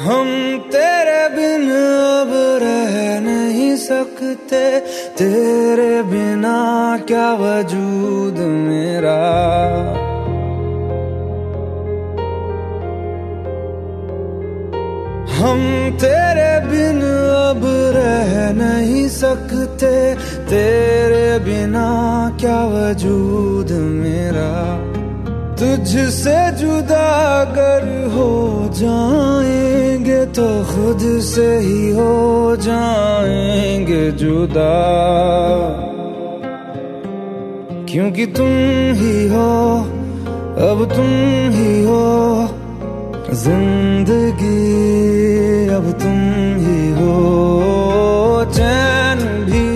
हम तेरे बिन अब रह नहीं सकते। तेरे बिना क्या वजूद मेरा? हम तेरे बिन अब रह नहीं सकते। तेरे बिना क्या वजूद मेरा? तुझसे जुदा अगर हो जाएँगे तो खुद से ही हो जाएँगे जुदा। क्योंकि तुम ही हो, अब तुम ही हो, ज़िंदगी अब तुम ही हो। चैन भी,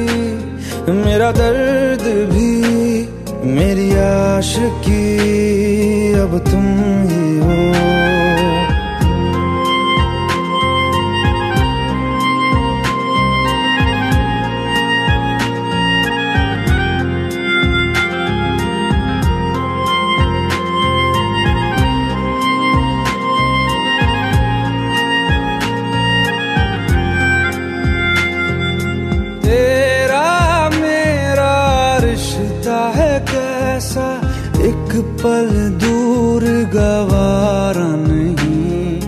मेरा दर्द भी, मेरी आश की अब तुम ही हो। पल दूर गवारा नहीं।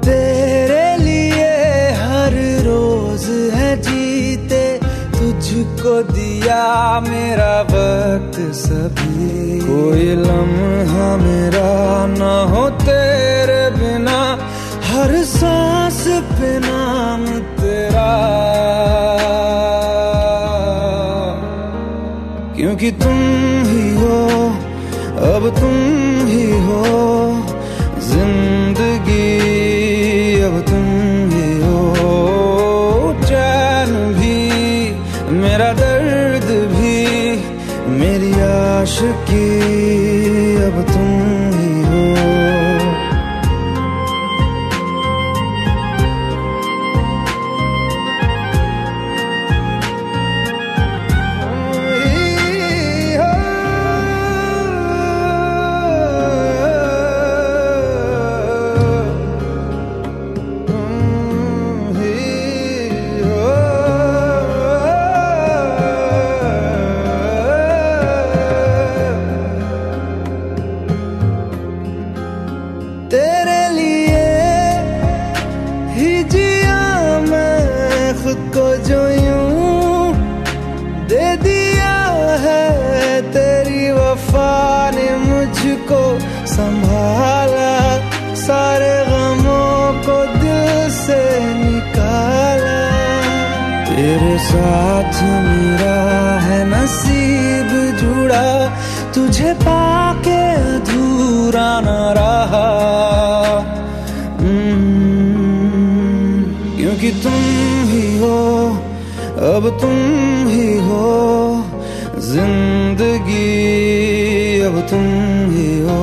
तेरे लिए हर रोज है जीते। तुझको दिया मेरा वक्त सभी। कोई लम्हा मेरा ना हो तेरे बिना। हर सांस पे नाम तेरा। क्योंकि तुम ही हो अब तुम ही हो जिंदगी अब तुम है तेरी वफा ने मुझको संभाला। सारे गमों को दिल से निकाला। तेरे साथ मेरा है नसीब जुड़ा। तुझे पाके अधूरा न रहा। हम्म, क्योंकि तुम ही हो अब तुम ही हो। ज़िंदगी अब तुम ही हो।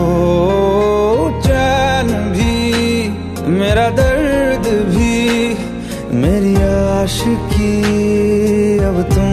चैन भी मेरा दर्द भी मेरी आशिकी अब तुम